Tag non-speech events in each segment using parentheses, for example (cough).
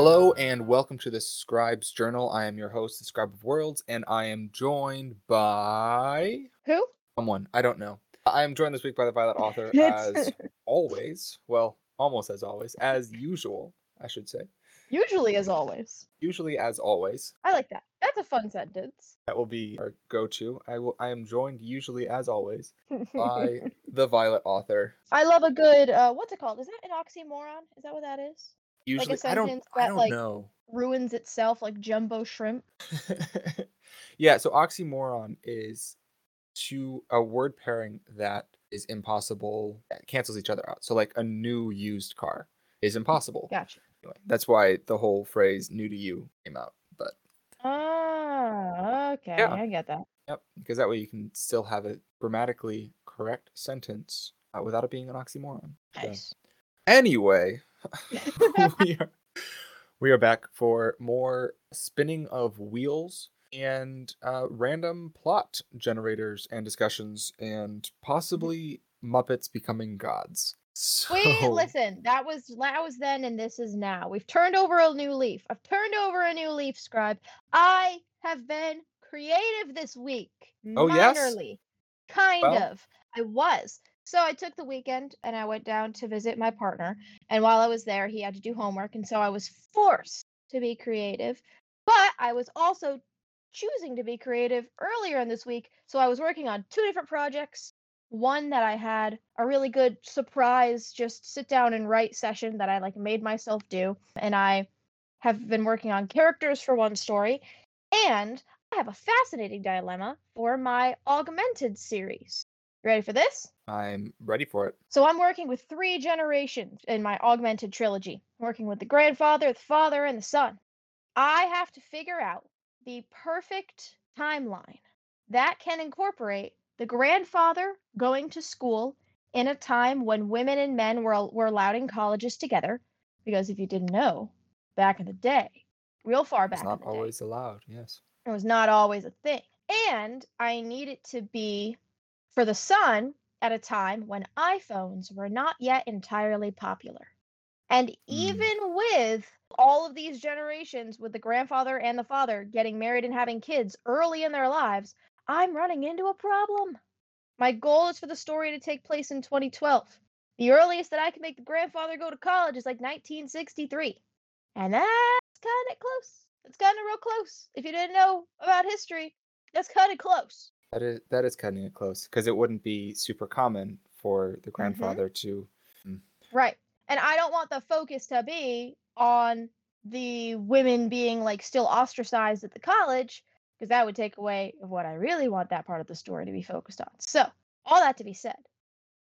Hello and welcome to the Scribe's Journal. I am your host, the Scribe of Worlds, and I am joined by Who? someone. I don't know. I am joined this week by the Violet Author, (laughs) as always. Well, almost as always, as usual, I should say. Usually, as always. Usually, as always, I like that. That's a fun sentence. that will be our go-to. I will. I am joined usually, as always, by (laughs) the Violet Author. I love a good. Uh, what's it called? Is that an oxymoron? Is that what that is? Usually, I don't. sentence I that, don't like- know. Ruins itself like jumbo shrimp. (laughs) yeah, so oxymoron is to a word pairing that is impossible that cancels each other out. So like a new used car is impossible. Gotcha. Anyway, that's why the whole phrase new to you came out. But Ah, okay. Yeah. I get that. yep, because that way you can still have a grammatically correct sentence uh, without it being an oxymoron. So- Nice. Anyway, (laughs) we are we are back for more spinning of wheels and uh, random plot generators and discussions and possibly Muppets becoming gods. (laughs) So, Wait, listen. That was that was then, and this is now. We've turned over a new leaf. I've turned over a new leaf, scribe. I have been creative this week. Oh, yes? Kind Well- of. I was. So I took the weekend and I went down to visit my partner. And while I was there, he had to do homework, and so I was forced to be creative. But I was also choosing to be creative earlier in this week. So I was working on two different projects one that I had a really good surprise just sit down and write session that I like made myself do and I have been working on characters for one story and I have a fascinating dilemma for my augmented series. Ready for this? I'm ready for it. So I'm working with three generations in my augmented trilogy. I'm working with the grandfather, the father, and the son. I have to figure out the perfect timeline that can incorporate the grandfather going to school in a time when women and men were, were allowed in colleges together. Because if you didn't know, back in the day, real far back It's in not the day, always allowed. Yes. it was not always a thing. And I need it to be for the son at a time when iPhones were not yet entirely popular. And hmm. even with all of these generations, with the grandfather and the father getting married and having kids early in their lives, I'm running into a problem. My goal is for the story to take place in 2012. The earliest that I can make the grandfather go to college is like 1963. And that's kind of close. It's kind of real close. If you didn't know about history, that's kind of close. That is that is cutting it close because it wouldn't be super common for Mm-hmm. the grandfather to. Right. And I don't want the focus to be on the women being like still ostracized at the college because that would take away of what I really want that part of the story to be focused on. So, all that to be said,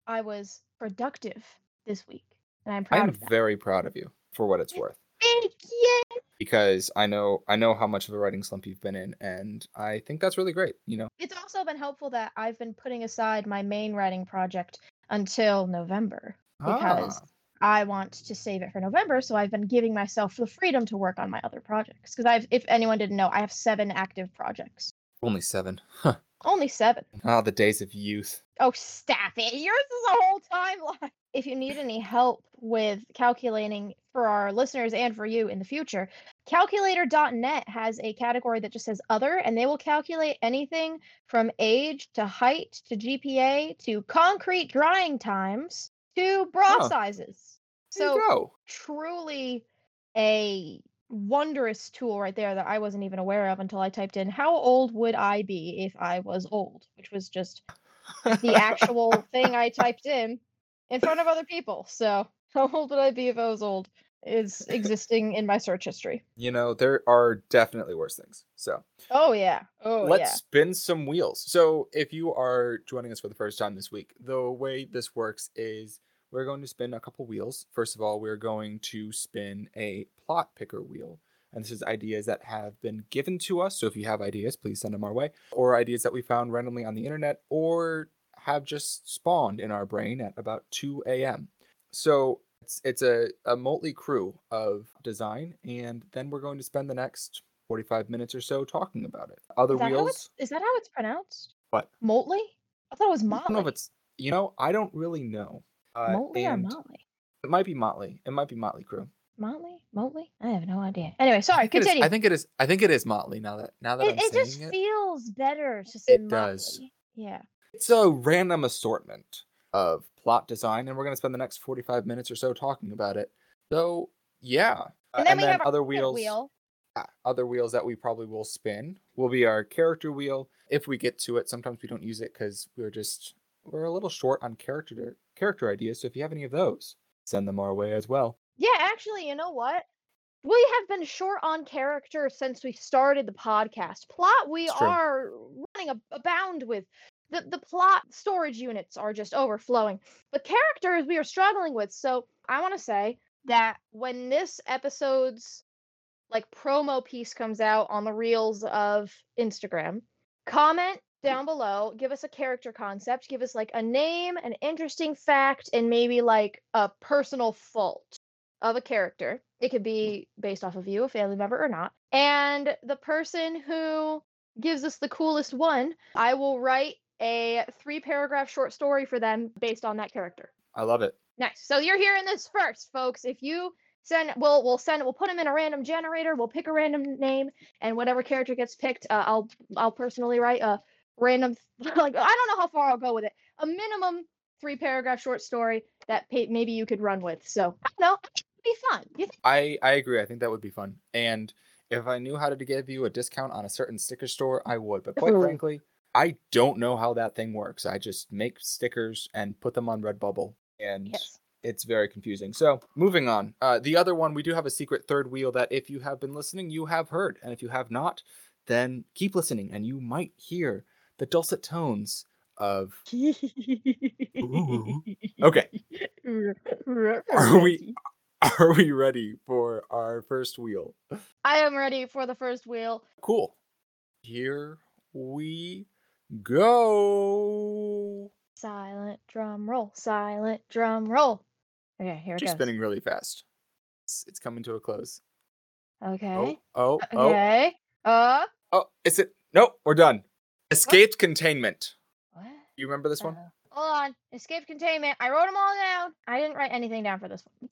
I was productive this week, and I'm proud I'm of that. very proud of you for what it's worth. Thank you. Because I know I know how much of a writing slump you've been in, and I think that's really great. You know, It's also been helpful that I've been putting aside my main writing project until November because Ah, I want to save it for November. So I've been giving myself the freedom to work on my other projects. Because I've, if anyone didn't know, I have seven active projects. only seven. Huh. Only seven. Ah, the days of youth. Oh, stop it. Yours is a whole timeline. (laughs) If you need any help with calculating for our listeners and for you in the future, calculator.net has a category that just says other, and they will calculate anything from age to height to GPA to concrete drying times to bra Oh. sizes. So truly a wondrous tool right there that I wasn't even aware of until I typed in how old would I be if I was old, which was just the actual (laughs) thing I typed in in front of other people. So, (laughs) how old would I be if I was old is existing in my search history. You know, there are definitely worse things. So Oh yeah. Oh let's yeah. spin some wheels. So if you are joining us for the first time this week, the way this works is we're going to spin a couple wheels. First of all, we're going to spin a plot picker wheel. And this is ideas that have been given to us. So if you have ideas, please send them our way, or ideas that we found randomly on the internet, or have just spawned in our brain at about 2 a.m. So it's, it's a, a motley crew of design, and then we're going to spend the next 45 minutes or so talking about it. Other Is wheels? is that how it's pronounced? What? Motley? I thought it was I don't know if it's, you know, I don't really know. Uh, Motley or Motley? It might be Motley. It might be Motley Crew. Motley? Motley? I have no idea. Anyway, sorry. I it is- Continue. I think it is. I think it is Motley. Now that now that it, it just it, feels better to say It does. Motley. Yeah. it's a random assortment of plot design, and we're gonna spend the next forty-five minutes or so talking about it. So yeah, Uh, And then have other wheels. wheel. yeah, other wheels that we probably will spin will be our character wheel if we get to it. Sometimes we don't use it because we're just we're a little short on character character ideas. So if you have any of those, send them our way as well. Yeah, actually, you know what? We have been short on character since we started the podcast. Plot, we are running a, abound with. The, the plot storage units are just overflowing. But characters we are struggling with. So I want to say that when this episode's like promo piece comes out on the reels of Instagram, comment down below, give us a character concept, give us like a name, an interesting fact, and maybe like a personal fault of a character. It could be based off of you, a family member, or not. And the person who gives us the coolest one, I will write a three paragraph short story for them based on that character. I love it. Nice. So you're hearing this first, folks. If you send, we'll we'll send, we'll put them in a random generator. We'll pick a random name, and whatever character gets picked, uh, I'll I'll personally write a random (laughs) like I don't know how far I'll go with it. A minimum three paragraph short story that maybe you could run with. So I don't know. It'd be fun. Think? I I agree. I think that would be fun. And if I knew how to give you a discount on a certain sticker store, I would. But quite frankly, I don't know how that thing works. I just make stickers and put them on Redbubble, and Yes. it's very confusing. So moving on. Uh, the other one, we do have a secret third wheel that if you have been listening, you have heard, and if you have not, then keep listening, and you might hear the dulcet tones of. Ooh. Okay, Are we- (laughs) are we ready for our first wheel? I am ready for the first wheel. Cool. Here we go. Silent drum roll. Silent drum roll. Okay, here it She's goes. spinning really fast. It's, it's coming to a close. Okay. Oh, oh, oh, Okay. Uh. oh! Is it? Nope, we're done. Escaped containment. What? You remember this one? Uh, hold on. Escape containment. I wrote them all down. I didn't write anything down for this one.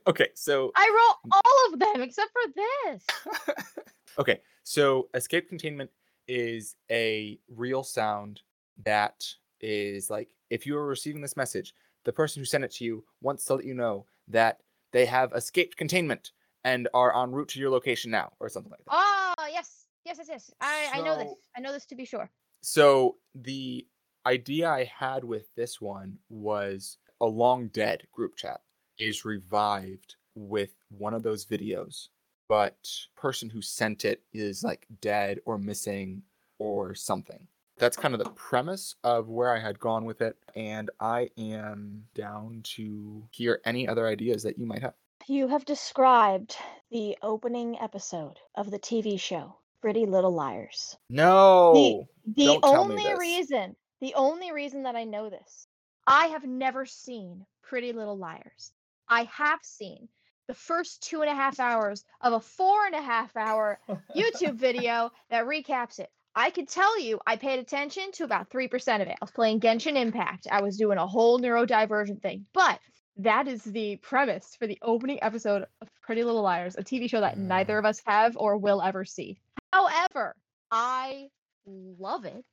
(laughs) okay, so I wrote all of them except for this. (laughs) okay, so escape containment is a real sound that is like if you are receiving this message, the person who sent it to you wants to let you know that they have escaped containment and are en route to your location now, or something like that. Oh yes, yes, yes, yes. I I know this. I know this to be sure. So the idea I had with this one was a long dead group chat is revived with one of those videos, but person who sent it is like dead or missing or something. That's kind of the premise of where I had gone with it, and I am down to hear any other ideas that you might have. You have described the opening episode of the TV show Pretty Little Liars. No. The Don't tell me only reason, the only reason that I know this, I have never seen Pretty Little Liars. I have seen the first two and a half hours of a four and a half hour YouTube (laughs) video that recaps it. I could tell you I paid attention to about 3% of it. I was playing Genshin Impact. I was doing a whole neurodivergent thing. But that is the premise for the opening episode of Pretty Little Liars, a TV show that neither Mm. of us have or will ever see. However, I love it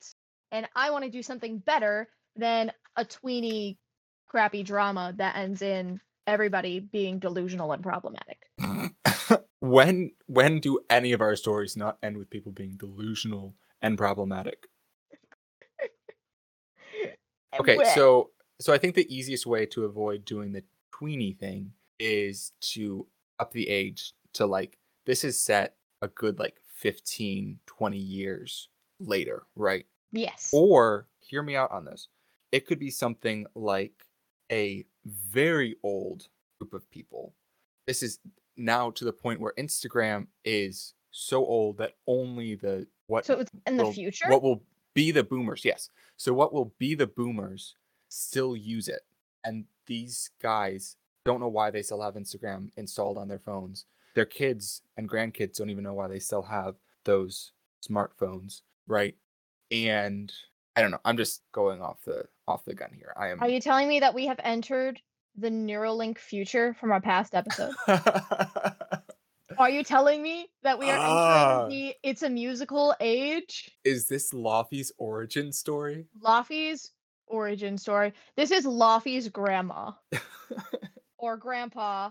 and I want to do something better than a tweeny crappy drama that ends in everybody being delusional and problematic. (laughs) when when do any of our stories not end with people being delusional and problematic? (laughs) Okay, Well, so so I think the easiest way to avoid doing the tweeny thing is to up the age to like this is set a good like 15 20 years later, right? yes. Or hear me out on this. It could be something like a very old group of people. This is now to the point where Instagram is so old that only the what So it's in the future? what will be the boomers, yes. So what will be the boomers still use it. And these guys don't know why they still have Instagram installed on their phones. Their kids and grandkids don't even know why they still have those smartphones, right? And I don't know. I'm just going off the off the gun here. I am Are you telling me that we have entered the Neuralink future from our past episode? (laughs) Are you telling me that we are Ah. entering the it's a musical age? Is this Laufey's origin story? Laufey's origin story. This is Laufey's grandma (laughs) or grandpa.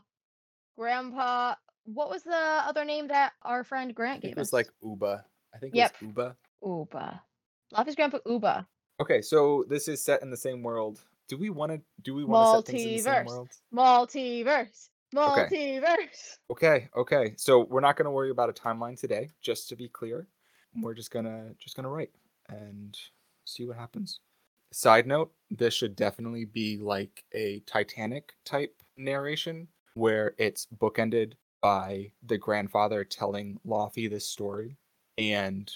Grandpa, what was the other name that our friend Grant gave it was us? like Uba. I think Yep. it was Uba. Uba. Laufey's grandpa Uba. Okay, so this is set in the same world. Do we want to? Do we want to set things in the same Multiverse. world? Multiverse. Multiverse. Okay, okay. So we're not going to worry about a timeline today. Just to be clear, mm. we're just gonna just gonna write and see what happens. Side note: This should definitely be like a Titanic type narration, where it's bookended by the grandfather telling Laufey this story, and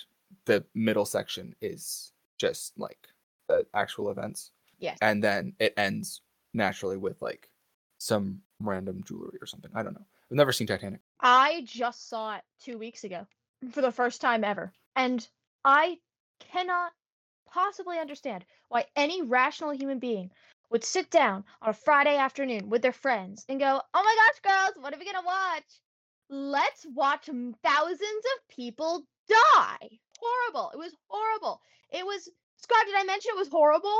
the middle section is just like the actual events Yes. and then it ends naturally with like some random jewelry or something. I don't know. I've never seen Titanic. I just saw it two weeks ago for the first time ever. And I cannot possibly understand why any rational human being would sit down on a Friday afternoon with their friends and go, Oh my gosh, girls, what are we going to watch? Let's watch thousands of people die. Horrible. It was horrible. It was, Scribe, did I mention it was horrible?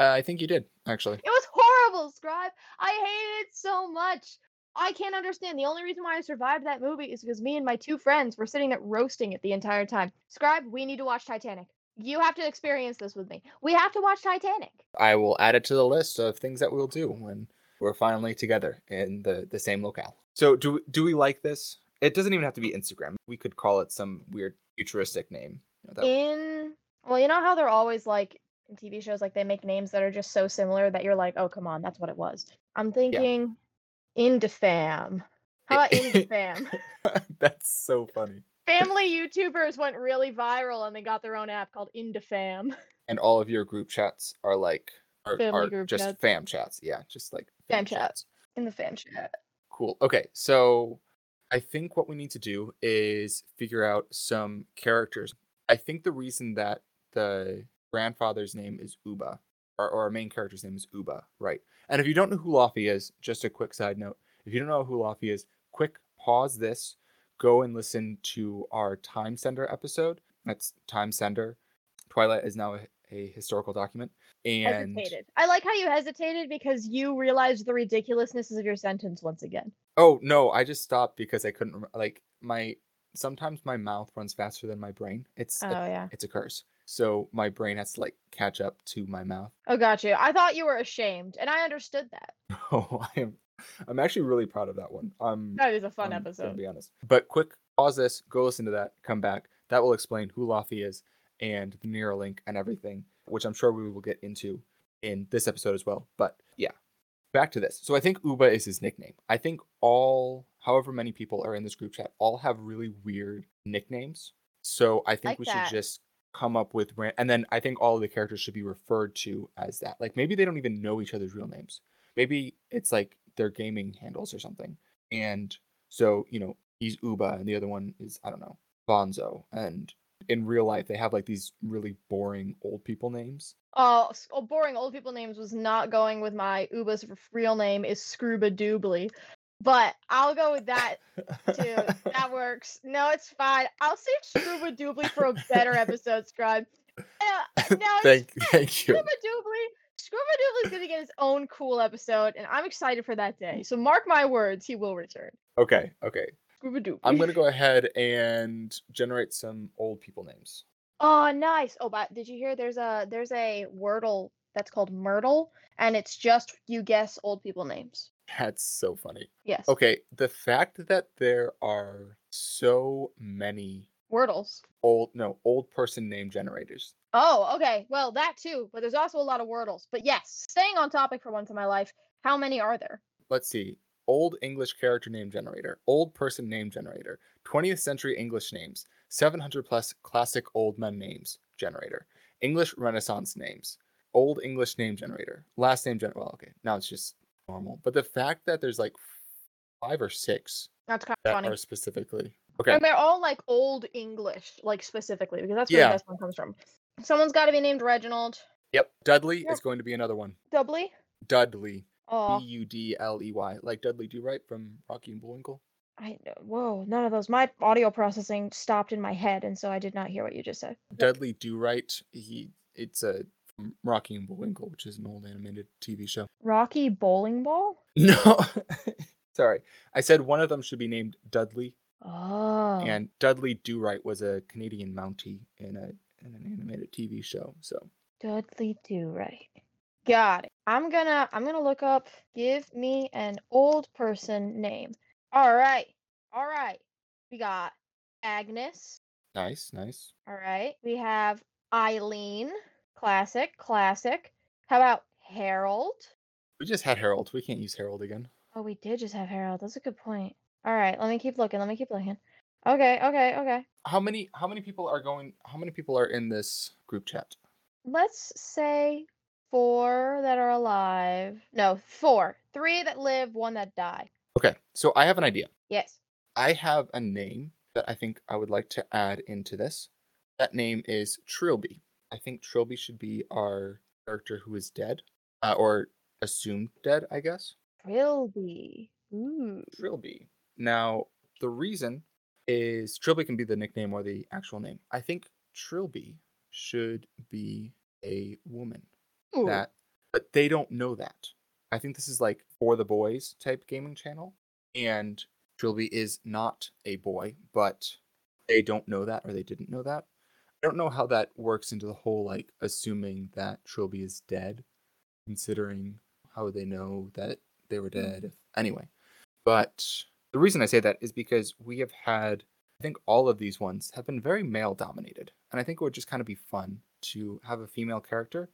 Uh, I think you did actually. It was horrible, Scribe. I hated it so much. I can't understand. The only reason why I survived that movie is because me and my two friends were sitting there roasting it the entire time. Scribe, we need to watch Titanic. You have to experience this with me. We have to watch Titanic. I will add it to the list of things that we'll do when we're finally together in the the same locale. So do do we like this? It doesn't even have to be Instagram. We could call it some weird futuristic name. You know, that- In well, you know how they're always like in TV shows, like they make names that are just so similar that you're like, oh come on, that's what it was. I'm thinking Indefam. How about (laughs) Indefam? That's so funny. Family YouTubers went really viral and they got their own app called Indefam. (laughs) And all of your group chats are like are, Family are group just chats. fam chats. Yeah, just like Fam chats. In the fan chat. Cool. Okay, so I think what we need to do is figure out some characters. I think the reason that the grandfather's name is Uba, or, or our main character's name is Uba, right? And if you don't know who Laufey is, just a quick side note: if you don't know who Laufey is, quick pause this, go and listen to our Time Sender episode. That's Time Sender. Twilight is now a, a historical document, and hesitated. I like how you hesitated because you realized the ridiculousness of your sentence once again. Oh no, I just stopped because I couldn't rem- like my sometimes my mouth runs faster than my brain. It's Oh a, yeah. it's a curse. So my brain has to like catch up to my mouth. Oh, got you. I thought you were ashamed, and I understood that. (laughs) Oh, I am I'm actually really proud of that one. Um That is a fun I'm gonna be honest. But quick pause this, go listen to that, come back. That will explain who Laufey is and the Neuralink and everything, which I'm sure we will get into in this episode as well. But yeah. Back to this. So I think Uba is his nickname. I think all however many people are in this group chat all have really weird nicknames. So I think Like we that. should just come up with and then I think all of the characters should be referred to as that. Like maybe they don't even know each other's real names. Maybe it's like their gaming handles or something. And so, you know, he's Uba and the other one is, I don't know, Bonzo. And in real life, they have like these really boring old people names. Oh, oh, boring old people names was not going with my Uba's real name is Scrooba Doobly, but I'll go with that too. (laughs) that works. No, it's fine. I'll save Scrooba Doobly for a better episode, Scribe. Uh, no, thank, thank you. Scuba Doobly. Scuba Doobly's gonna get his own cool episode, and I'm excited for that day. So mark my words, he will return. Okay, okay. Doobly. I'm going to go ahead and generate some old people names. Oh, nice. Oh, but did you hear? There's a there's a Wordle that's called Myrtle, and it's just you guess old people names. That's so funny. Yes. Okay, the fact that there are so many Wordles. old, no, old person name generators. Oh, okay. Well, that too. But there's also a lot of Wordles. But yes, staying on topic for once in my life, how many are there? let's see old english character name generator old person name generator 20th century english names 700 plus classic old men names generator english renaissance names old english name generator last name generator. well okay now it's just normal but the fact that there's like five or six That's kind of that funny. are specifically okay And they're all like old English, like specifically, because that's where Yeah. this one comes from. Someone's got to be named Reginald. yep dudley Yep. is going to be another one Dudley. dudley Oh, B U D L E Y, like Dudley Do Right from Rocky and Bullwinkle. I whoa, none of those. My audio processing stopped in my head, and so I did not hear what you just said. Dudley Do Right. He it's a from Rocky and Bullwinkle, which is an old animated TV show. Rocky Bowling Ball. (laughs) No, (laughs) sorry, I said one of them should be named Dudley, Oh, and Dudley Do Right was a Canadian Mountie in a in an animated TV show. So Dudley Do Right. Got it. I'm gonna I'm gonna look up. Give me an old person name. All right, all right. We got Agnes. nice, nice. All right. We have Eileen. Classic, classic. How about Harold? We just had Harold. We can't use Harold again. Oh, we did just have Harold. That's a good point. All right, let me keep looking. Let me keep looking. Okay, okay, okay. How many how many people are going? How many people are in this group chat? Let's say four that are alive. No, four. Three that live, one that die. Okay, so I have an idea. Yes. I have a name that I think I would like to add into this. That name is Trilby. I think Trilby should be our character who is dead, uh, or assumed dead, I guess. Trilby. Ooh. Trilby. Now, the reason is Trilby can be the nickname or the actual name. I think Trilby should be a woman. Ooh. That, but they don't know that. I think this is like for the boys type gaming channel, and Trilby is not a boy, but they don't know that or they didn't know that. I don't know how that works into the whole like assuming that Trilby is dead, considering how would they know that they were hmm. dead. If, anyway, but the reason I say that is because we have had, I think all of these ones have been very male dominated, and I think it would just kind of be fun to have a female character,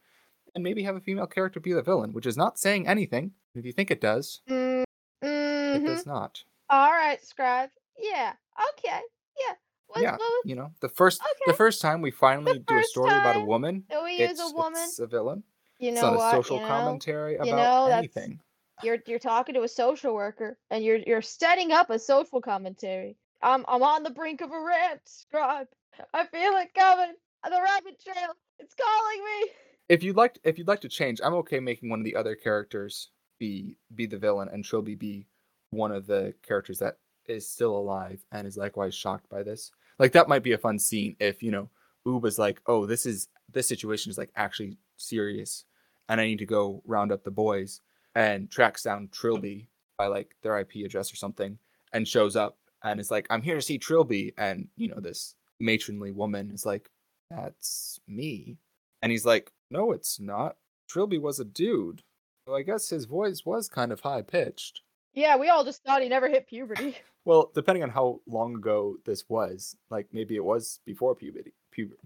and maybe have a female character be the villain, which is not saying anything. If you think it does, Mm, it does not. All right, scribe. Yeah. Okay. Yeah. Yeah, what was- you know, the first Okay. the first time we finally do a story about a woman, we use it's, a woman. it's a villain. You it's know not what? a social you know? commentary about know, that's- anything. You're you're talking to a social worker and you're you're setting up a social commentary. I'm I'm on the brink of a rant, scribe. I feel it coming. The rabbit trail. It's calling me. If you'd like if you'd like to change, I'm okay making one of the other characters be be the villain and Trilby be one of the characters that is still alive and is likewise shocked by this. Like that might be a fun scene if, you know, Uba's like, "Oh, this is this situation is like actually serious and I need to go round up the boys." And tracks down Trilby by like their IP address or something and shows up and is like, "I'm here to see Trilby." And, you know, this matronly woman is like, "That's me." And he's like, No, it's not. Trilby was a dude. So I guess his voice was kind of high pitched. Yeah, we all just thought he never hit puberty. (laughs) Well, depending on how long ago this was, like maybe it was before puberty.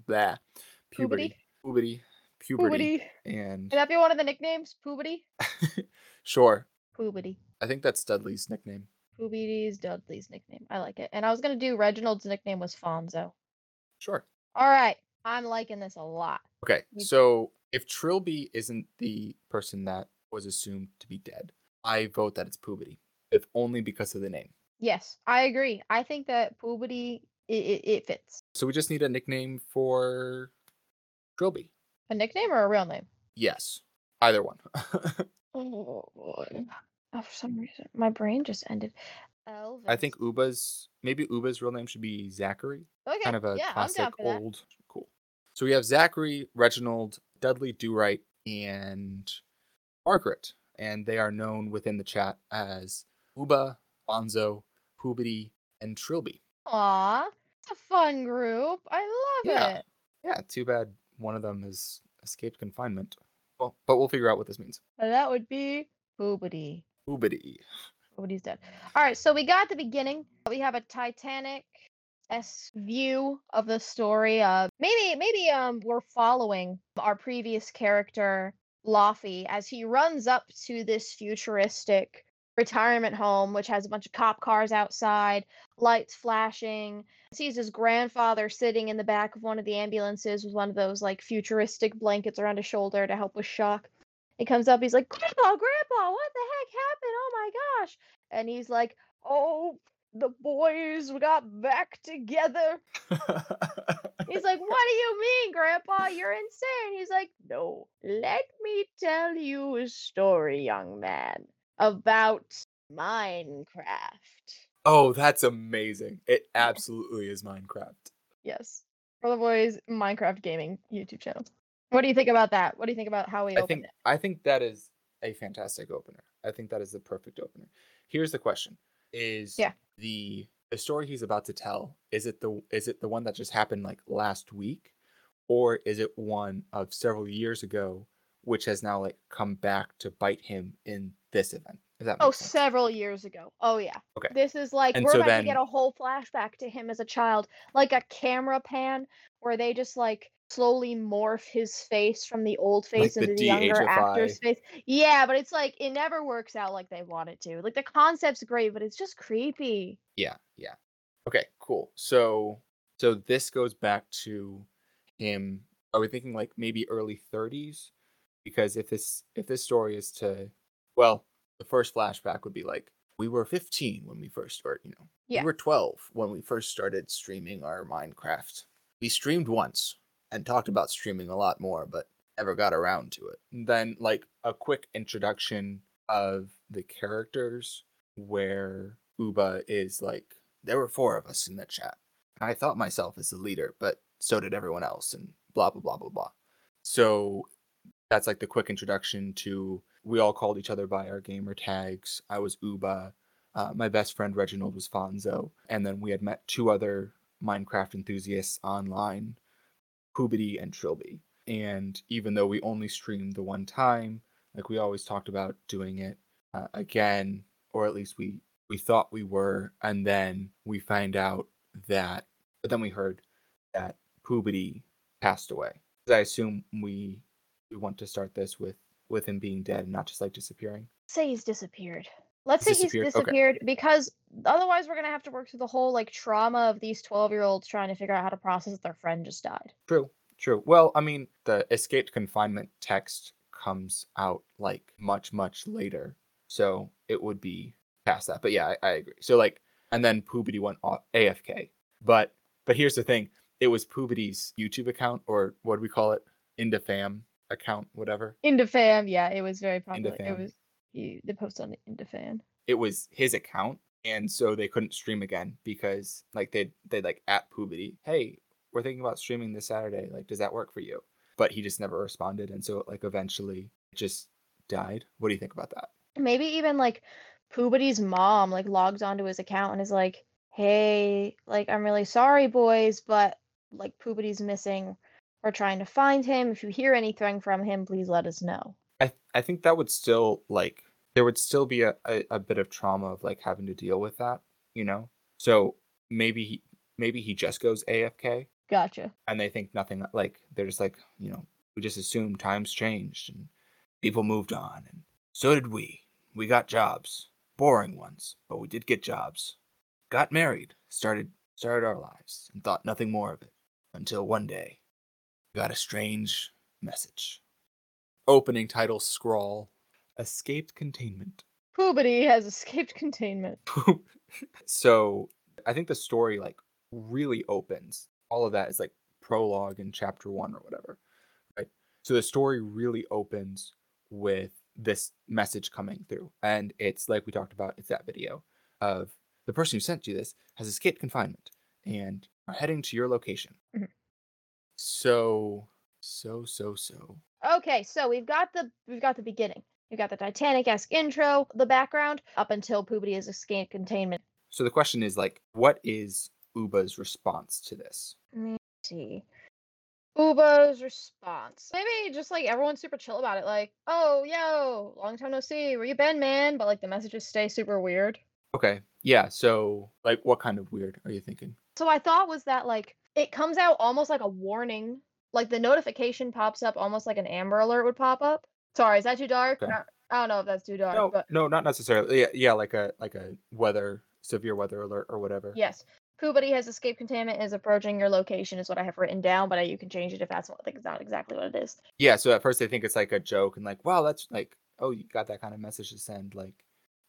Blah. Puberty. Puberty. Puberty. Poobity. And Can that be one of the nicknames? Puberty? (laughs) sure. Puberty. I think that's Dudley's nickname. Poobity is Dudley's nickname. I like it. And I was gonna do Reginald's nickname was Fonzo. Sure. All right. I'm liking this a lot. Okay. So if Trilby isn't the person that was assumed to be dead, I vote that it's Puberty. If only because of the name. Yes, I agree. I think that Puberty it, it, it fits. So we just need a nickname for Trilby. A nickname or a real name? Yes, either one. (laughs) Oh. Oh, for some reason, my brain just ended. Elvis. I think Uba's maybe Uba's real name should be Zachary. okay. Kind of a yeah, classic down for that. old cool. So we have Zachary, Reginald, Dudley Do Right, and Margaret, and they are known within the chat as Uba, Bonzo, Poobity, and Trilby. Aw, it's a fun group. I love Yeah. it. Yeah, too bad one of them has escaped confinement. Well, but we'll figure out what this means. That would be Poobity. Poobity. Poobity dead. All right, so we got the beginning. We have a Titanic s view of the story. Uh, maybe maybe um we're following our previous character Laufey as he runs up to this futuristic retirement home, which has a bunch of cop cars outside, lights flashing. Sees his grandfather sitting in the back of one of the ambulances with one of those like futuristic blankets around his shoulder to help with shock. He comes up, he's like, Grandpa, Grandpa, what the heck happened? Oh my gosh. And he's like, Oh, the boys got back together. (laughs) He's like, What do you mean, Grandpa? You're insane. He's like, No, let me tell you a story, young man, about Minecraft. oh, that's amazing. It (laughs) absolutely is Minecraft. Yes. For the Boy's Minecraft gaming YouTube channel. What do you think about that? What do you think about how we I opened think it? I think that is a fantastic opener. I think that is the perfect opener. Here's the question: Is Yeah. the the story he's about to tell is it the is it the one that just happened like last week, or is it one of several years ago, which has now like come back to bite him in this event? Oh, sense. several years ago. Oh yeah. Okay. This is like And we're so about to get a whole flashback to him as a child, like a camera pan where they just like slowly morph his face from the old face the into the younger actor's face. Yeah, but it's like it never works out like they want it to. Like the concept's great, but it's just creepy. Yeah, yeah. Okay, cool. So so this goes back to him are we thinking like maybe early 30s? Because if this if this story is to well, the first flashback would be like we were 15 when we first started, you know. Yeah. We were 12 when we first started streaming our Minecraft. We streamed once and talked mm. about streaming a lot more, but never got around to it. And then like a quick introduction of the characters where Uba is like there were four of us in the chat. I thought myself as the leader, but so did everyone else and blah blah blah blah blah. So that's like the quick introduction to we all called each other by our gamer tags. I was Uba. Uh, my best friend Reginald was Fonzo, and then we had met two other Minecraft enthusiasts online, Poobity and Trilby. And even though we only streamed the one time, like we always talked about doing it uh, again, or at least we we thought we were, and then we find out that, but then we heard that Poobity passed away. I assume we we want to start this with with him being dead and not just like disappearing. Say he's disappeared. Let's say Disappeared, he's okay. disappeared because otherwise we're gonna have to work through the whole like trauma of these twelve year olds trying to figure out how to process that their friend just died. True, true. Well, I mean, the escaped confinement text comes out like much, much later. So it would be past that. But yeah, I, I agree. So like, and then Poobity went off AFK. But but here's the thing: it was Poobity's YouTube account, or what do we call it? Indefam account, whatever. Indefam, yeah, it was very popular. It was he, the post on Indefam. It was his account, and so they couldn't stream again because like they they like at Poobity, hey, we're thinking about streaming this Saturday. Like, does that work for you? But he just never responded, and so like eventually it just died. What do you think about that? Maybe even like Poobity's mom like logs onto his account and is like, "Hey, like I'm really sorry, boys, but like Poobity's missing. We're trying to find him. If you hear anything from him, please let us know." I I think that would still like there would still be a, a, a bit of trauma of like having to deal with that, you know. So maybe he maybe he just goes AFK Gotcha. and they think nothing like they're just like you know we just assume times changed and people moved on and so did we we got jobs boring ones but we did get jobs got married started started our lives and thought nothing more of it until one day got a strange message opening title scrawl escaped containment Poobity has escaped containment. (laughs) so I think the story like really opens. All of that is like prologue in chapter one or whatever. Right. So the story really opens with this message coming through. And it's like we talked about, it's that video of the person who sent you this has escaped confinement and are heading to your location. Mhm. So so so so Okay, so we've got the we've got the beginning. We've got the Titanic-esque intro, the background, up until Poobity has escaped containment. so the question is like, what is Uba's response to this? Let me see. Uba's response. Maybe just like everyone's super chill about it, like, oh yo, long time no see, where you been, man? But like the messages stay super weird. Okay. Yeah. So, like, what kind of weird are you thinking? So I thought was that like it comes out almost like a warning. Like the notification pops up almost like an Amber Alert would pop up. Sorry, is that too dark? Okay. I, I don't know if that's too dark, No, but no, not necessarily. Yeah, yeah, like a like a weather severe weather alert or whatever. yes. Poobity has escaped containment is approaching your location is what I have written down, but uh, you can change it if that's what, like, it's not exactly what it is. Yeah. So at first they think it's like a joke and like, wow, that's like, oh, you got that kind of message to send. Like,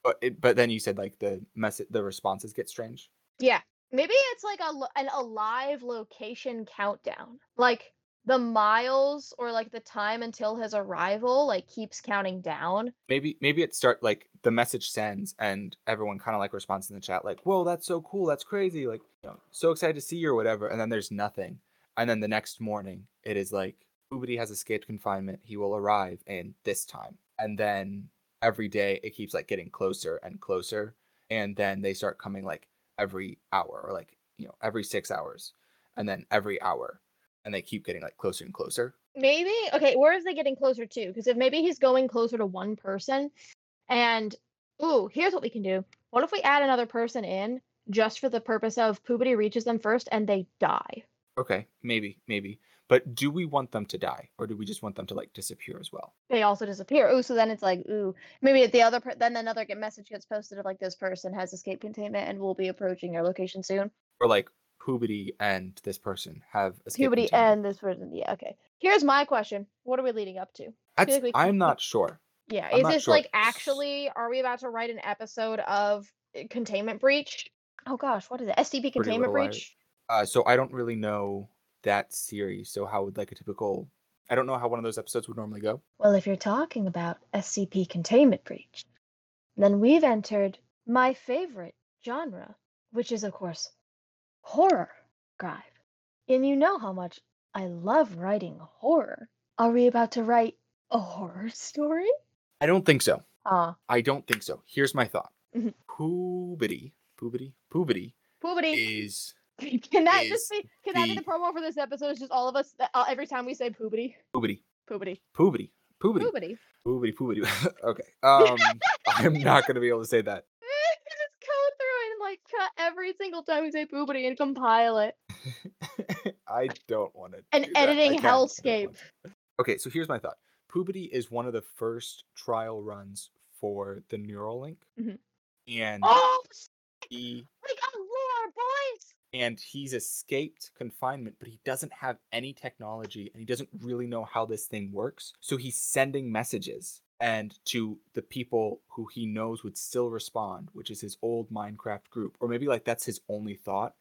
but it, but then you said like the message, the responses get strange. Yeah. Maybe it's like a an alive location countdown. Like the miles or like the time until his arrival like keeps counting down. maybe maybe it start like the message sends and everyone kind of like responds in the chat like whoa that's so cool that's crazy like you know, so excited to see you or whatever and then there's nothing and then the next morning it is like Ubidi has escaped confinement he will arrive in this time and then every day it keeps like getting closer and closer and then they start coming like every hour or like you know every six hours and then every hour and they keep getting like closer and closer Maybe okay, where is they getting closer to? Because if maybe he's going closer to one person and ooh, here's what we can do. What if we add another person in just for the purpose of Poobity reaches them first and they die? okay maybe maybe but do we want them to die or do we just want them to like disappear as well They also disappear. Ooh, so then it's like, ooh, maybe at the other per- then another get message gets posted of like this person has escape containment and will be approaching your location soon. or like Poobity and this person have escaped Puberty containment? and this person. Yeah, okay. Here's my question. What are we leading up to? Like we I'm not sure. Yeah, I'm is this sure. like actually are we about to write an episode of uh, containment breach? Oh gosh, what is it? SCP containment breach? Uh, so I don't really know that series. So how would like a typical? I don't know how one of those episodes would normally go. Well, if you're talking about SCP containment breach, then we've entered my favorite genre, which is of course horror scribe. And you know how much I love writing horror. Are we about to write a horror story? I don't think so. Ah, I don't think so. Here's my thought. Mhm. Poobity, Poobity, Poobity poobity. is (laughs) Can that just be? Can that be the- promo for this episode? It's just all of us uh, every time we say poobity, Poobity, poobity, Poobity, Poobity, poobity. Poobity, Poobity. (laughs) okay. Um, (laughs) I'm not gonna be able to say that. just go through and like cut every single time we say poobity and compile it. I don't want to. An editing hellscape. Okay, so here's my thought. Poobity is one of the first trial runs for the Neuralink, Mhm. and Oh, he we got lore, boys. And he's escaped confinement, but he doesn't have any technology and he doesn't really know how this thing works. So he's sending messages and to the people who he knows would still respond, which is his old Minecraft group, or maybe like that's his only thought.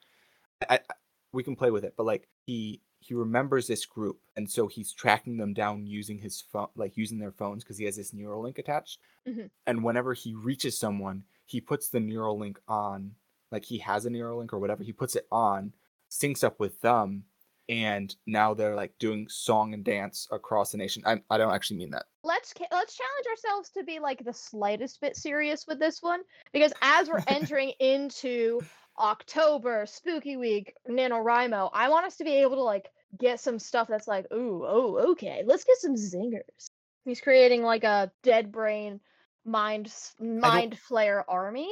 I, I, we can play with it, but like he he remembers this group, and so he's tracking them down using his phone, like using their phones, because he has this Neuralink attached. Mhm. And whenever he reaches someone, he puts the Neuralink on like he has a Neuralink or whatever, he puts it on, syncs up with them, and now they're like doing song and dance across the nation. I, I don't actually mean that. Let's let's challenge ourselves to be like the slightest bit serious with this one because as we're (laughs) entering into October, Spooky Week, NaNoWriMo, I want us to be able to like get some stuff that's like, ooh, oh, okay, let's get some zingers. He's creating like a dead brain mind mind flare army.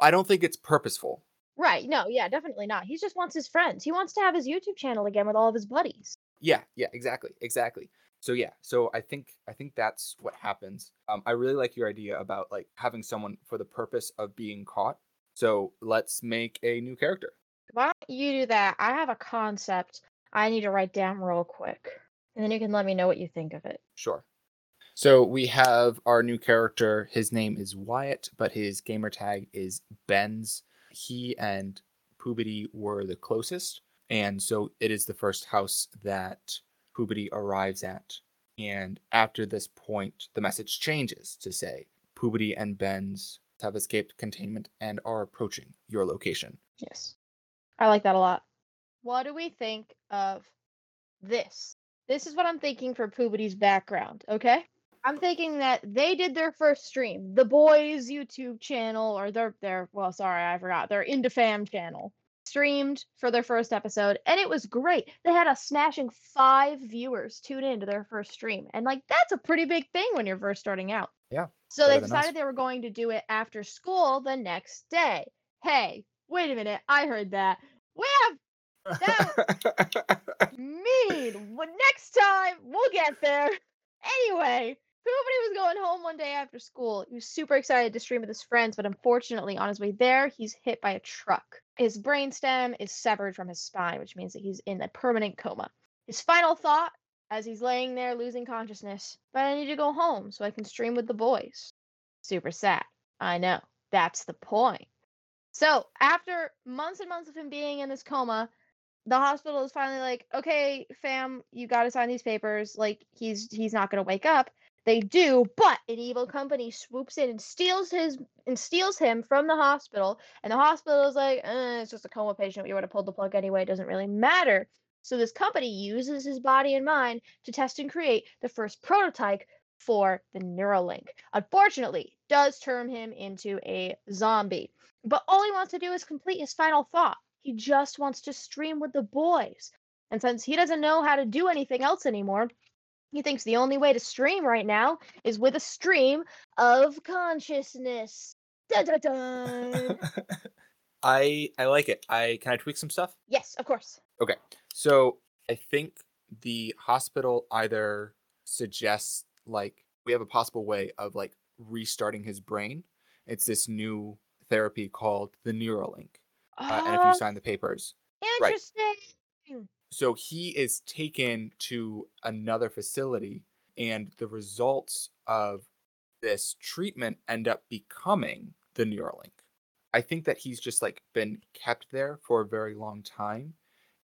I don't think it's purposeful. Right. No, yeah, definitely not. He just wants his friends. He wants to have his YouTube channel again with all of his buddies. Yeah, yeah, exactly, exactly. So yeah, so I think I think that's what happens. Um, I really like your idea about like having someone for the purpose of being caught. So let's make a new character. Why don't you do that? I have a concept I need to write down real quick. And then you can let me know what you think of it. Sure. So we have our new character. His name is Wyatt, but his gamer tag is Benz. He and Poobity were the closest, and so it is the first house that Poobity arrives at. And after this point, the message changes to say Poobity and Benz have escaped containment and are approaching your location. Yes. I like that a lot. What do we think of this? This is what I'm thinking for Poobity's background, okay? I'm thinking that they did their first stream, the boys' YouTube channel, or their their well, sorry, I forgot, their Indefam channel. Streamed for their first episode, and it was great. They had a smashing five viewers tune in to their first stream. And like that's a pretty big thing when you're first starting out. Yeah, So they us. decided they were going to do it after school the next day. Hey, wait a minute, I heard that. We have (laughs) mean. Well, next time we'll get there. Anyway, was going home one day after school. He was super excited to stream with his friends, but unfortunately, on his way there, he's hit by a truck. His brainstem is severed from his spine, which means that he's in a permanent coma. His final thought, as he's laying there losing consciousness, but I need to go home so I can stream with the boys. Super sad. I know. That's the point. So after months and months of him being in this coma, the hospital is finally like, okay, fam, you got to sign these papers. Like he's he's not gonna wake up. They do, but an evil company swoops in and steals his and steals him from the hospital. And the hospital is like, eh, it's just a coma patient. We would have pulled the plug anyway. It doesn't really matter. So this company uses his body and mind to test and create the first prototype for the Neuralink. Unfortunately, does turn him into a zombie. But all he wants to do is complete his final thought. He just wants to stream with the boys. And since he doesn't know how to do anything else anymore, he thinks the only way to stream right now is with a stream of consciousness. Dun, dun, dun. (laughs) I I like it. I can I tweak some stuff? yes, of course. Okay. So I think the hospital either suggests like we have a possible way of like restarting his brain. It's this new therapy called the Neuralink. Uh, and if you Oh, sign the papers, right. So he is taken to another facility and the results of this treatment end up becoming the Neuralink. I think that he's just like been kept there for a very long time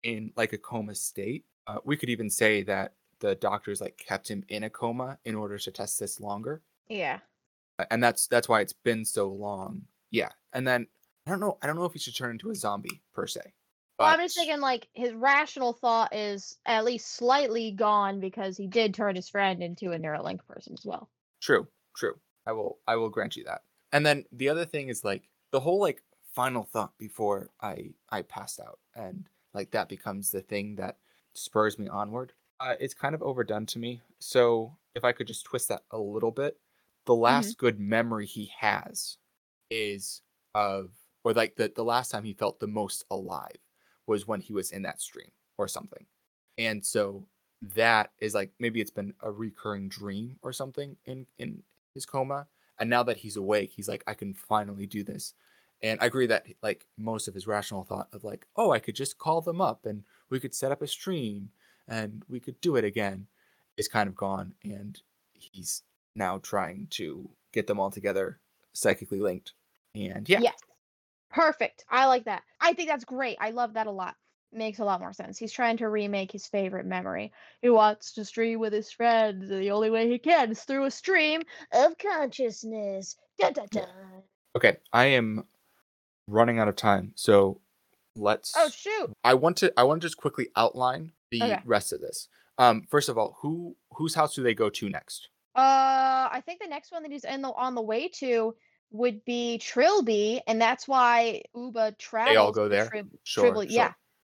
in like a coma state. Uh, we could even say that the doctors like kept him in a coma in order to test this longer. Yeah. And that's that's why it's been so long. Yeah. And then I don't know I don't know if he should turn into a zombie per se. Well, I'm just thinking like his rational thought is at least slightly gone because he did turn his friend into a Neuralink person as well. True, true. I will I will grant you that. And then the other thing is like the whole like final thought before I I passed out and like that becomes the thing that spurs me onward. Uh, it's kind of overdone to me. So if I could just twist that a little bit, the last good memory he has is of or like the the last time he felt the most alive was when he was in that stream or something. And so that is like maybe it's been a recurring dream or something in in his coma. And now that he's awake he's like i can finally do this. And i agree that like most of his rational thought of like oh i could just call them up and we could set up a stream and we could do it again is kind of gone. And he's now trying to get them all together psychically linked. And yeah. Yes. Perfect. I like that. I think that's great. I love that a lot. Makes a lot more sense. He's trying to remake his favorite memory. He wants to stream with his friends. The only way he can is through a stream of consciousness. Dun, dun, dun. okay i am running out of time so let's Oh shoot. I want to I want to just quickly outline the Okay. rest of this. Um, first of all, who whose house do they go to next? Uh, I think the next one that he's in the on the way to would be Trilby, and that's why Uba travels. They all go there? Trib- Sure, Tribble- sure. Yeah.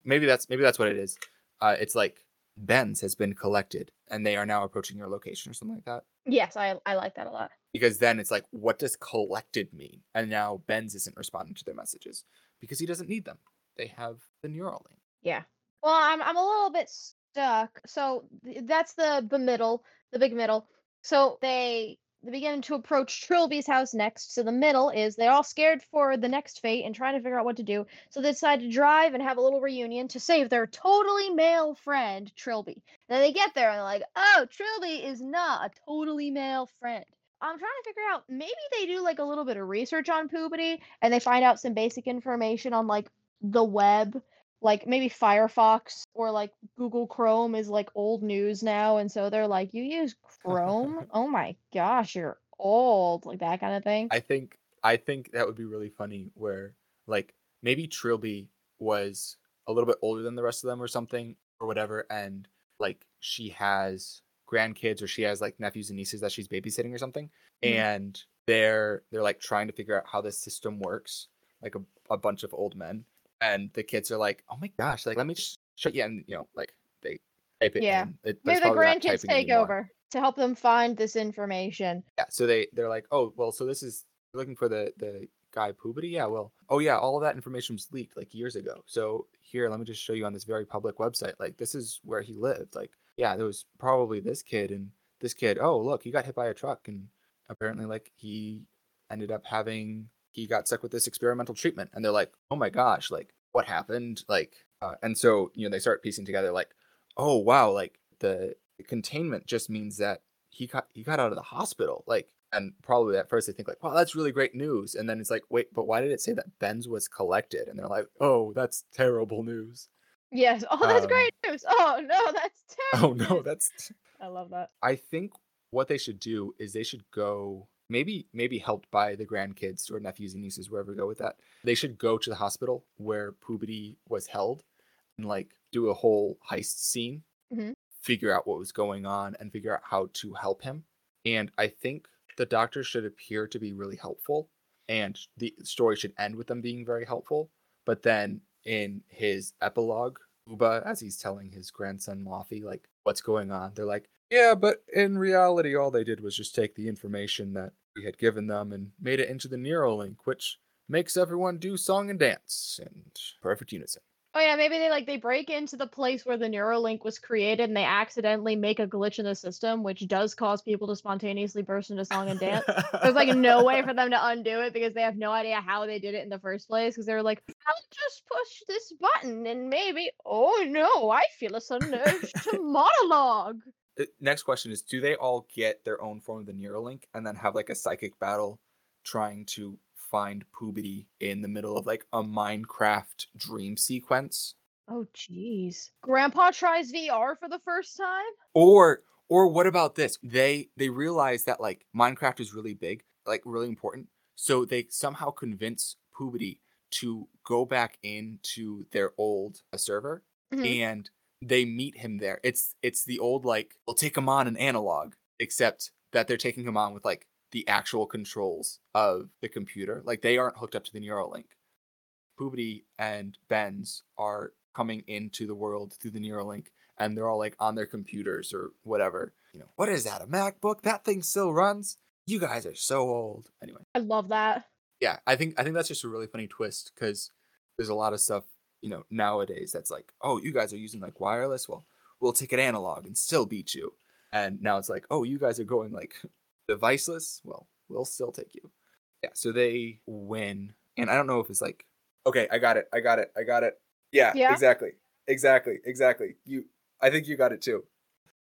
Maybe that's maybe that's what it is. Uh, it's like Benz has been collected and they are now approaching your location or something like that. Yes, I I like that a lot. Because then it's like, what does collected mean? And now Benz isn't responding to their messages because he doesn't need them. They have the Neuralink. Yeah. Well, I'm I'm a little bit stuck. So th- that's the the middle, the big middle. So they they begin to approach Trilby's house next. So the middle is they're all scared for the next fate and trying to figure out what to do. So they decide to drive and have a little reunion to save their totally male friend Trilby. Then they get there and they're like, "Oh, Trilby is not a totally male friend." I'm trying to figure out maybe they do like a little bit of research on Poobity and they find out some basic information on like the web like maybe Firefox or like Google Chrome is like old news now, and so they're like, "You use Chrome? (laughs) oh my gosh, you're old!" Like that kind of thing. I think I think that would be really funny where like maybe Trilby was a little bit older than the rest of them or something or whatever and like she has grandkids or she has like nephews and nieces that she's babysitting or something Mhm. and they're they're like trying to figure out how this system works like a, a bunch of old men and the kids are like oh my gosh like let me just shut you and you know like they type it Yeah. in. It, Maybe the grandkids take anymore. over to help them find this information. Yeah, so they they're like, oh well, so this is looking for the the guy Poobity. Yeah, well, oh yeah, all of that information was leaked like years ago. So here, let me just show you on this very public website. Like this is where he lived. Like yeah, there was probably this kid and this kid. Oh look, he got hit by a truck and apparently like he ended up having he got stuck with this experimental treatment. And they're like, oh my gosh, like what happened? Like uh, and so you know they start piecing together like, oh wow, like the containment just means that he got he got out of the hospital like And probably at first they think like, wow, that's really great news. And then it's like, wait, but why did it say that Benz was collected? And they're like, oh, that's terrible news. Yes. Oh, that's Um, great news. Oh no, that's terrible (laughs) Oh no, that's I love that. I think what they should do is they should go maybe maybe helped by the grandkids or nephews and nieces wherever we go with that. They should go to the hospital where Poobity was held and like do a whole heist scene, Mhm. figure out what was going on and figure out how to help him. And I think the doctor should appear to be really helpful and the story should end with them being very helpful. But then in his epilogue, Uba, as he's telling his grandson Laufey, like what's going on, they're like, yeah, but in reality, all they did was just take the information that we had given them and made it into the Neuralink, which makes everyone do song and dance in perfect unison. Oh yeah, maybe they like they break into the place where the Neuralink was created and they accidentally make a glitch in the system, which does cause people to spontaneously burst into song and dance. There's like no way for them to undo it because they have no idea how they did it in the first place. Because they were like, I'll just push this button and maybe, oh no, I feel a sudden urge to (laughs) monologue. Next question is Do they all get their own form of the Neuralink and then have like a psychic battle trying to find Poobity in the middle of like a Minecraft dream sequence? Oh jeez. Grandpa tries VR for the first time? Or or what about this? They they realize that like Minecraft is really big, like really important. So they somehow convince Poobity to go back into their old uh, server Mhm. and they meet him there. It's it's the old like we'll take him on an analog, except that they're taking him on with like the actual controls of the computer. Like they aren't hooked up to the Neuralink. Poobity and Benz are coming into the world through the Neuralink and they're all like on their computers or whatever. You know, what is that? A MacBook? That thing still runs? You guys are so old. Anyway, I love that. yeah, I think I think that's just a really funny twist because there's a lot of stuff you know nowadays that's like, oh, you guys are using like wireless. Well, we'll take it analog and still beat you. And now it's like, oh, you guys are going like (laughs) deviceless. Well, we'll still take you. Yeah, so they win, and I don't know if it's like, okay, I got it, I got it, I got it. Yeah, Yeah? exactly, exactly, exactly. You, I think you got it too.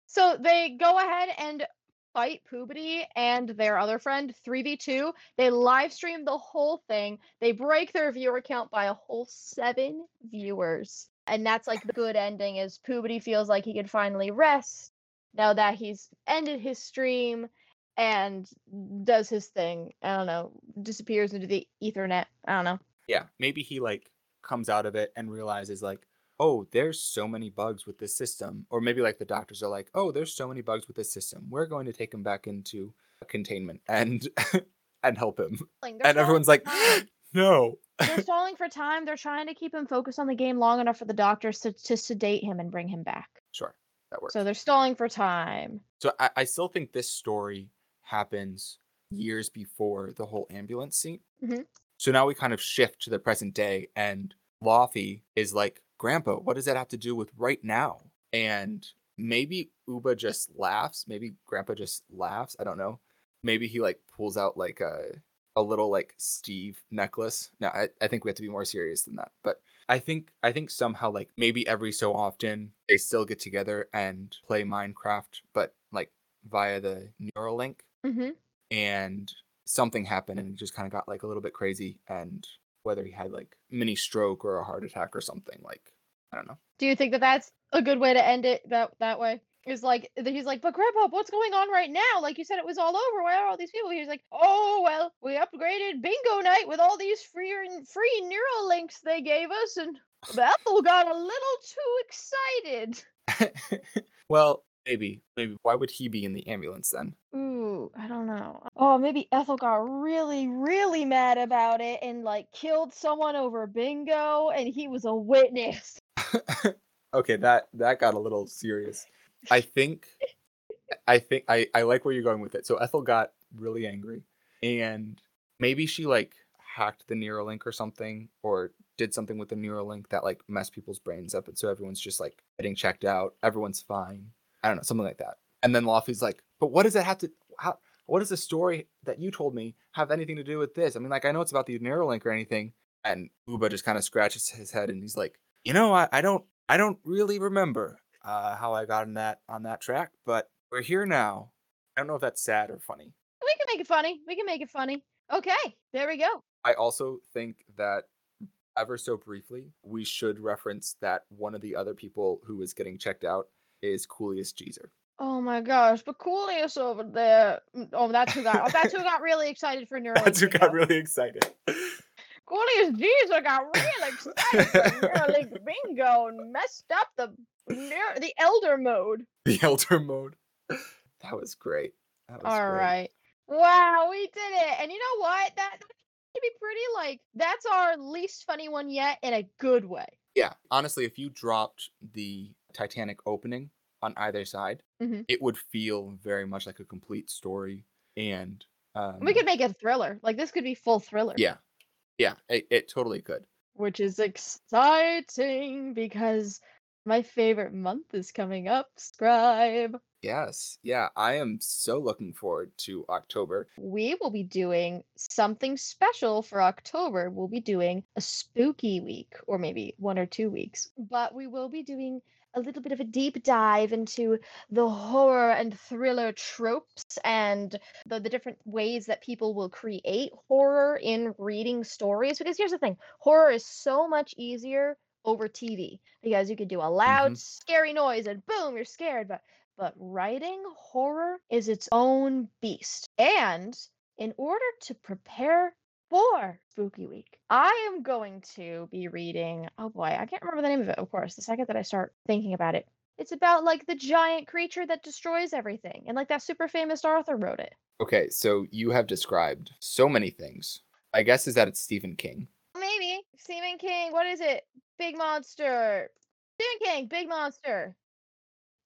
So they go ahead and fight Poobity and their other friend 3v2. They live stream the whole thing. They break their viewer count by a whole seven viewers. And that's like the good ending is Poobity feels like he can finally rest now that he's ended his stream and does his thing. I don't know, disappears into the ethernet. I don't know. yeah maybe he like comes out of it and realizes like oh there's so many bugs with this system or maybe like the doctors are like oh there's so many bugs with this system we're going to take him back into containment and (laughs) and help him they're and everyone's like (gasps) no they're stalling for time. They're trying to keep him focused on the game long enough for the doctors to, to sedate him and bring him back. sure that works So they're stalling for time. so I, I still think this story happens years before the whole ambulance scene Mhm. so now we kind of shift to the present day and Laufey is like grandpa what does that have to do with right now? And maybe uba just laughs maybe grandpa just laughs i don't know. Maybe he like pulls out like a a little like steve necklace. Now I, I think we have to be more serious than that but i think i think somehow like maybe every so often they still get together and play minecraft but like via the neuralink. Mm-hmm. and something happened and it just kind of got like a little bit crazy and whether he had like mini stroke or a heart attack or something like i don't know Do you think that that's a good way to end it that that way? Is like he's like, but Grandpa, what's going on right now? Like you said, it was all over. Why are all these people? He's like, oh well, we upgraded bingo night with all these free free Neuralinks they gave us, and Ethel got a little too excited. (laughs) well maybe maybe why would he be in the ambulance then? Ooh, I don't know. Oh, maybe Ethel got really, really mad about it and like killed someone over bingo, and he was a witness. (laughs) okay that that got a little serious. I think (laughs) i think i i like where you're going with it. So ethel got really angry and maybe she like hacked the neuralink or something or did something with the neuralink that like messed people's brains up and so everyone's just like getting checked out. Everyone's fine i don't know something like that and then Laufey's like but what does that have to how what does the story that you told me have anything to do with this i mean like i know it's about the neuralink or anything and uba just kind of scratches his head and he's like you know i, I don't i don't really remember uh, how i got on that on that track but we're here now i don't know if that's sad or funny We can make it funny. We can make it funny. Okay, there we go. I also think that ever so briefly, we should reference that one of the other people who was getting checked out is Coolius Jeezer. Oh my gosh, but Coolius over there. mm, Oh, that's who got. Oh, that's who got really excited for (laughs) Neuralink. That's who got really excited. Coolius Jeezer got (laughs) really excited for Neuralink bingo and messed up the the elder mode. the elder mode. That was great. That was All great. right. Wow, we did it. And you know what? That that could be pretty like that's our least funny one yet in a good way. Yeah, honestly, if you dropped the Titanic opening on either side, Mhm. it would feel very much like a complete story. And um, we could make it a thriller. Like this could be full thriller. yeah, yeah, it, it totally could. Which is exciting because my favorite month is coming up, Scribe. Yes, yeah, I am so looking forward to October. we will be doing something special for October. We'll be doing a spooky week, or maybe one or two weeks, but we will be doing a little bit of a deep dive into the horror and thriller tropes and the, the different ways that people will create horror in reading stories. Because here's the thing horror is so much easier over TV because you could do a loud, Mhm. scary noise and boom, you're scared. But but writing horror is its own beast. And in order to prepare for Spooky Week, I am going to be reading. Oh boy, I can't remember the name of it, of course, the second that I start thinking about it. It's about like the giant creature that destroys everything. And like that super famous author wrote it. Okay, so you have described so many things. I guess is that it's Stephen King. Maybe. Stephen King, what is it? Big Monster. Stephen King, Big Monster.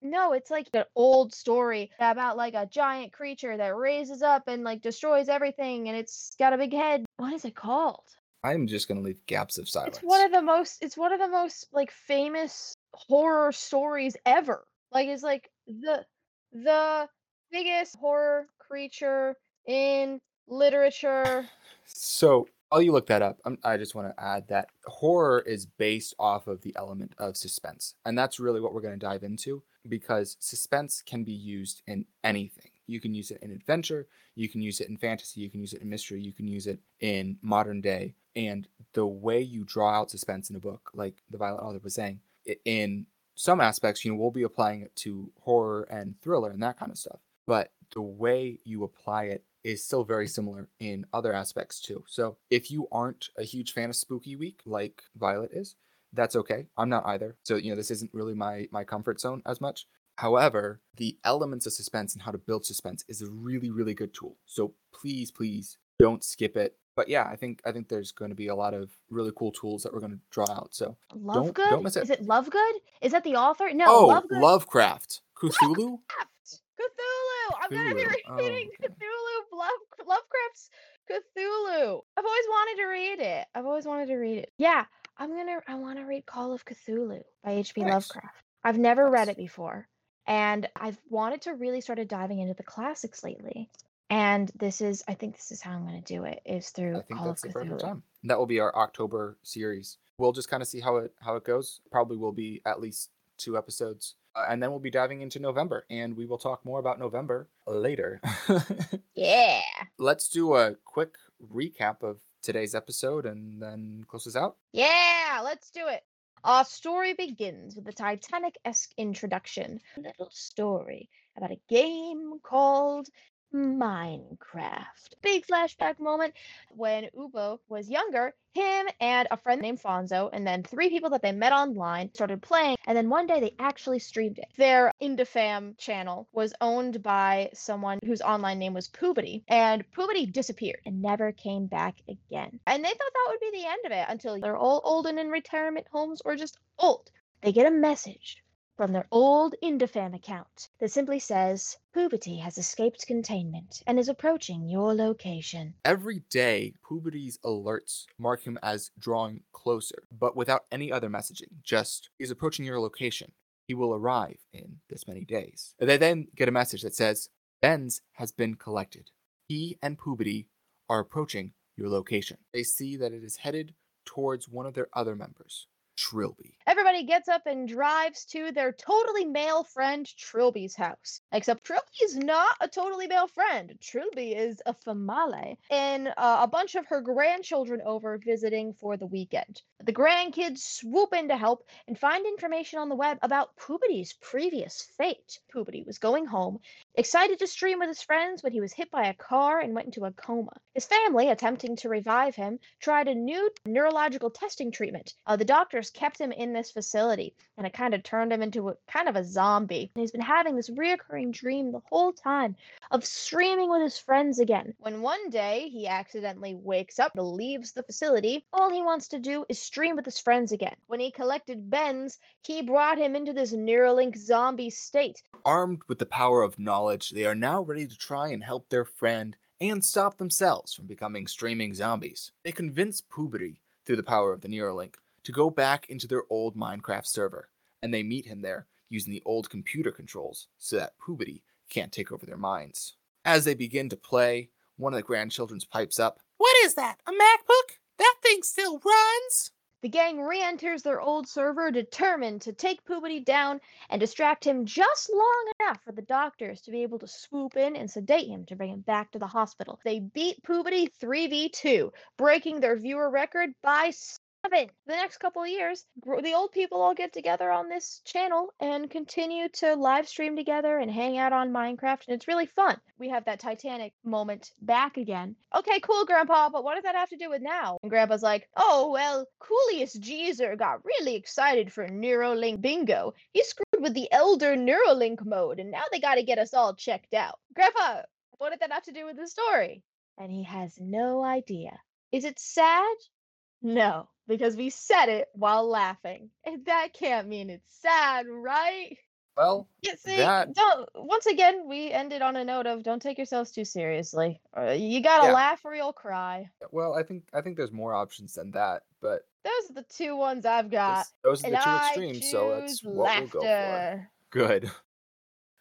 No, it's like an old story about like a giant creature that raises up and like destroys everything and it's got a big head. What is it called? I'm just gonna leave gaps of silence. It's one of the most it's one of the most like famous horror stories ever. Like it's like the the biggest horror creature in literature. So while you look that up, um, I just want to add that horror is based off of the element of suspense. And that's really what we're going to dive into because suspense can be used in anything. You can use it in adventure, you can use it in fantasy, you can use it in mystery, you can use it in modern day. And the way you draw out suspense in a book, like the Violet author was saying, in some aspects, you know, we'll be applying it to horror and thriller and that kind of stuff. But the way you apply it is still very similar in other aspects too. So if you aren't a huge fan of Spooky Week like Violet is, that's okay. I'm not either. So you know this isn't really my my comfort zone as much. However, the elements of suspense and how to build suspense is a really really good tool. So please please don't skip it. But yeah, I think I think there's going to be a lot of really cool tools that we're going to draw out. So Lovegood? don't miss it. Is it Lovegood? Is that the author? No, oh, Lovegood. Lovecraft, Cthulhu. Lovecraft! Cthulhu! I'm gonna be Cthulhu. Oh, reading okay. Cthulhu, Love, Lovecraft's Cthulhu. I've always wanted to read it. I've always wanted to read it. Yeah, I'm gonna. I want to read Call of Cthulhu by H.P. Nice. Lovecraft. I've never read it before, and I've wanted to really started diving into the classics lately. And this is, I think, this is how I'm gonna do it. Is through I think Call that's of the perfect time. That will be our October series. We'll just kind of see how it how it goes. Probably will be at least two episodes, uh, and then we'll be diving into November, and we will talk more about November later. (laughs) Yeah. Let's do a quick recap of today's episode, and then close us out. Yeah, let's do it. Our story begins with a Titanic esque introduction. A little story about a game called Minecraft. Big flashback moment when Uba was younger. Him and a friend named Fonzo, and then three people that they met online started playing. And then one day they actually streamed it. Their Indefam channel was owned by someone whose online name was Poobity. And Poobity disappeared and never came back again. And they thought that would be the end of it until they're all old and in retirement homes or just old. They get a message from their old Indefam account that simply says, Poobity has escaped containment and is approaching your location. Every day, Poobity's alerts mark him as drawing closer, but without any other messaging. Just, he's approaching your location. He will arrive in this many days. They then get a message that says, Benz has been collected. He and Puberty are approaching your location. They see that it is headed towards one of their other members. Trilby. Everybody gets up and drives to their totally male friend Trilby's house. Except Trilby is not a totally male friend. Trilby is a famale, and uh, a bunch of her grandchildren over visiting for the weekend. The grandkids swoop in to help and find information on the web about Poobity's previous fate. Poobity was going home, excited to stream with his friends when he was hit by a car and went into a coma. His family, attempting to revive him, tried a new neurological testing treatment. Uh, the doctors kept him in this facility, and it kind of turned him into a kind of a zombie. And he's been having this reoccurring dream the whole time of streaming with his friends again. When one day he accidentally wakes up, and leaves the facility, all he wants to do is stream with his friends again. When he collected Benz, he brought him into this Neuralink zombie state. Armed with the power of knowledge, they are now ready to try and help their friend and stop themselves from becoming streaming zombies. They convince Poobity, through the power of the Neuralink, to go back into their old Minecraft server, and they meet him there using the old computer controls so that Poobity can't take over their minds. As they begin to play, one of the grandchildren pipes up, What is that? A MacBook? That thing still runs? The gang re enters their old server, determined to take Poobity down and distract him just long enough for the doctors to be able to swoop in and sedate him to bring him back to the hospital. They beat Poobity 3v2, breaking their viewer record by seven. The next couple of years, the old people all get together on this channel and continue to live stream together and hang out on Minecraft, and it's really fun. We have that Titanic moment back again. Okay, cool, Grandpa, but what does that have to do with now? And Grandpa's like, oh, well, Coolius Jeezer got really excited for Neuralink Bingo. He screwed with the Elder Neuralink mode, and now they gotta get us all checked out. Grandpa, what did that have to do with the story? And he has no idea. Is it sad? No, because we said it while laughing. And that can't mean it's sad, right? Well, Yeah, see, That- don't. Once again, we ended on a note of don't take yourselves too seriously. Uh, you gotta Yeah. laugh or you'll cry. well, I think I think there's more options than that, but Those are the two ones I've got. those are the two I extremes, so that's what we'll go for. Good. (laughs)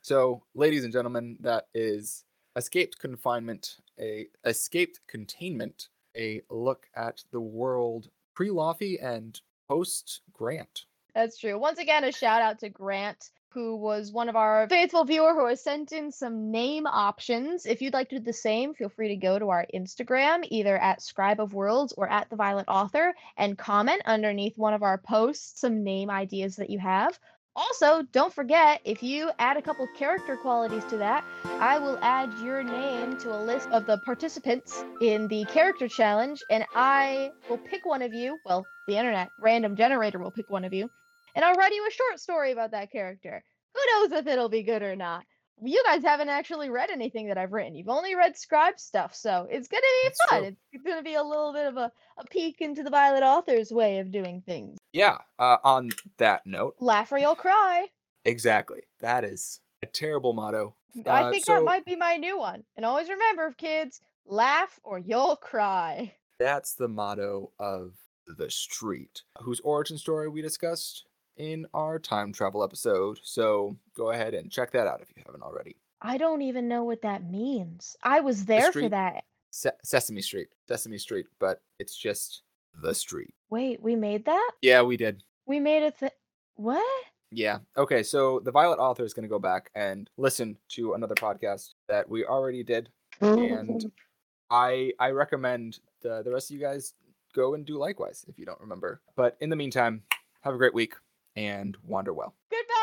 So, ladies and gentlemen, that is escaped confinement, a escaped containment, a look at the world pre-Laufey and post Grant. That's true. Once again, a shout out to Grant, who was one of our faithful viewer who has sent in some name options. If you'd like to do the same, feel free to go to our Instagram, either at Scribe of Worlds or at the Violet Author, and comment underneath one of our posts some name ideas that you have. Also, don't forget if you add a couple character qualities to that, I will add your name to a list of the participants in the character challenge, and I will pick one of you. Well, the internet random generator will pick one of you, and I'll write you a short story about that character. Who knows if it'll be good or not? You guys haven't actually read anything that I've written. You've only read scribe stuff, so it's gonna be That's fun. true. It's, gonna be a little bit of a, a peek into the Violet author's way of doing things. Yeah. Uh, on that note, Laugh or you'll cry. exactly. That is a terrible motto. I Uh, think so- that might be my new one. And always remember, kids, laugh or you'll cry. That's the motto of the street, whose origin story we discussed in our time travel episode. So go ahead and check that out if you haven't already. I don't even know what that means. I was there for street? that. Se- Sesame Street, Sesame Street, but it's just the street. Wait, we made that? Yeah, we did. We made a thing. What? Yeah. Okay, so the Violet author is going to go back and listen to another podcast that we already did, and (laughs) I I recommend the the rest of you guys go and do likewise if you don't remember. But in the meantime, have a great week and wander well. Goodbye.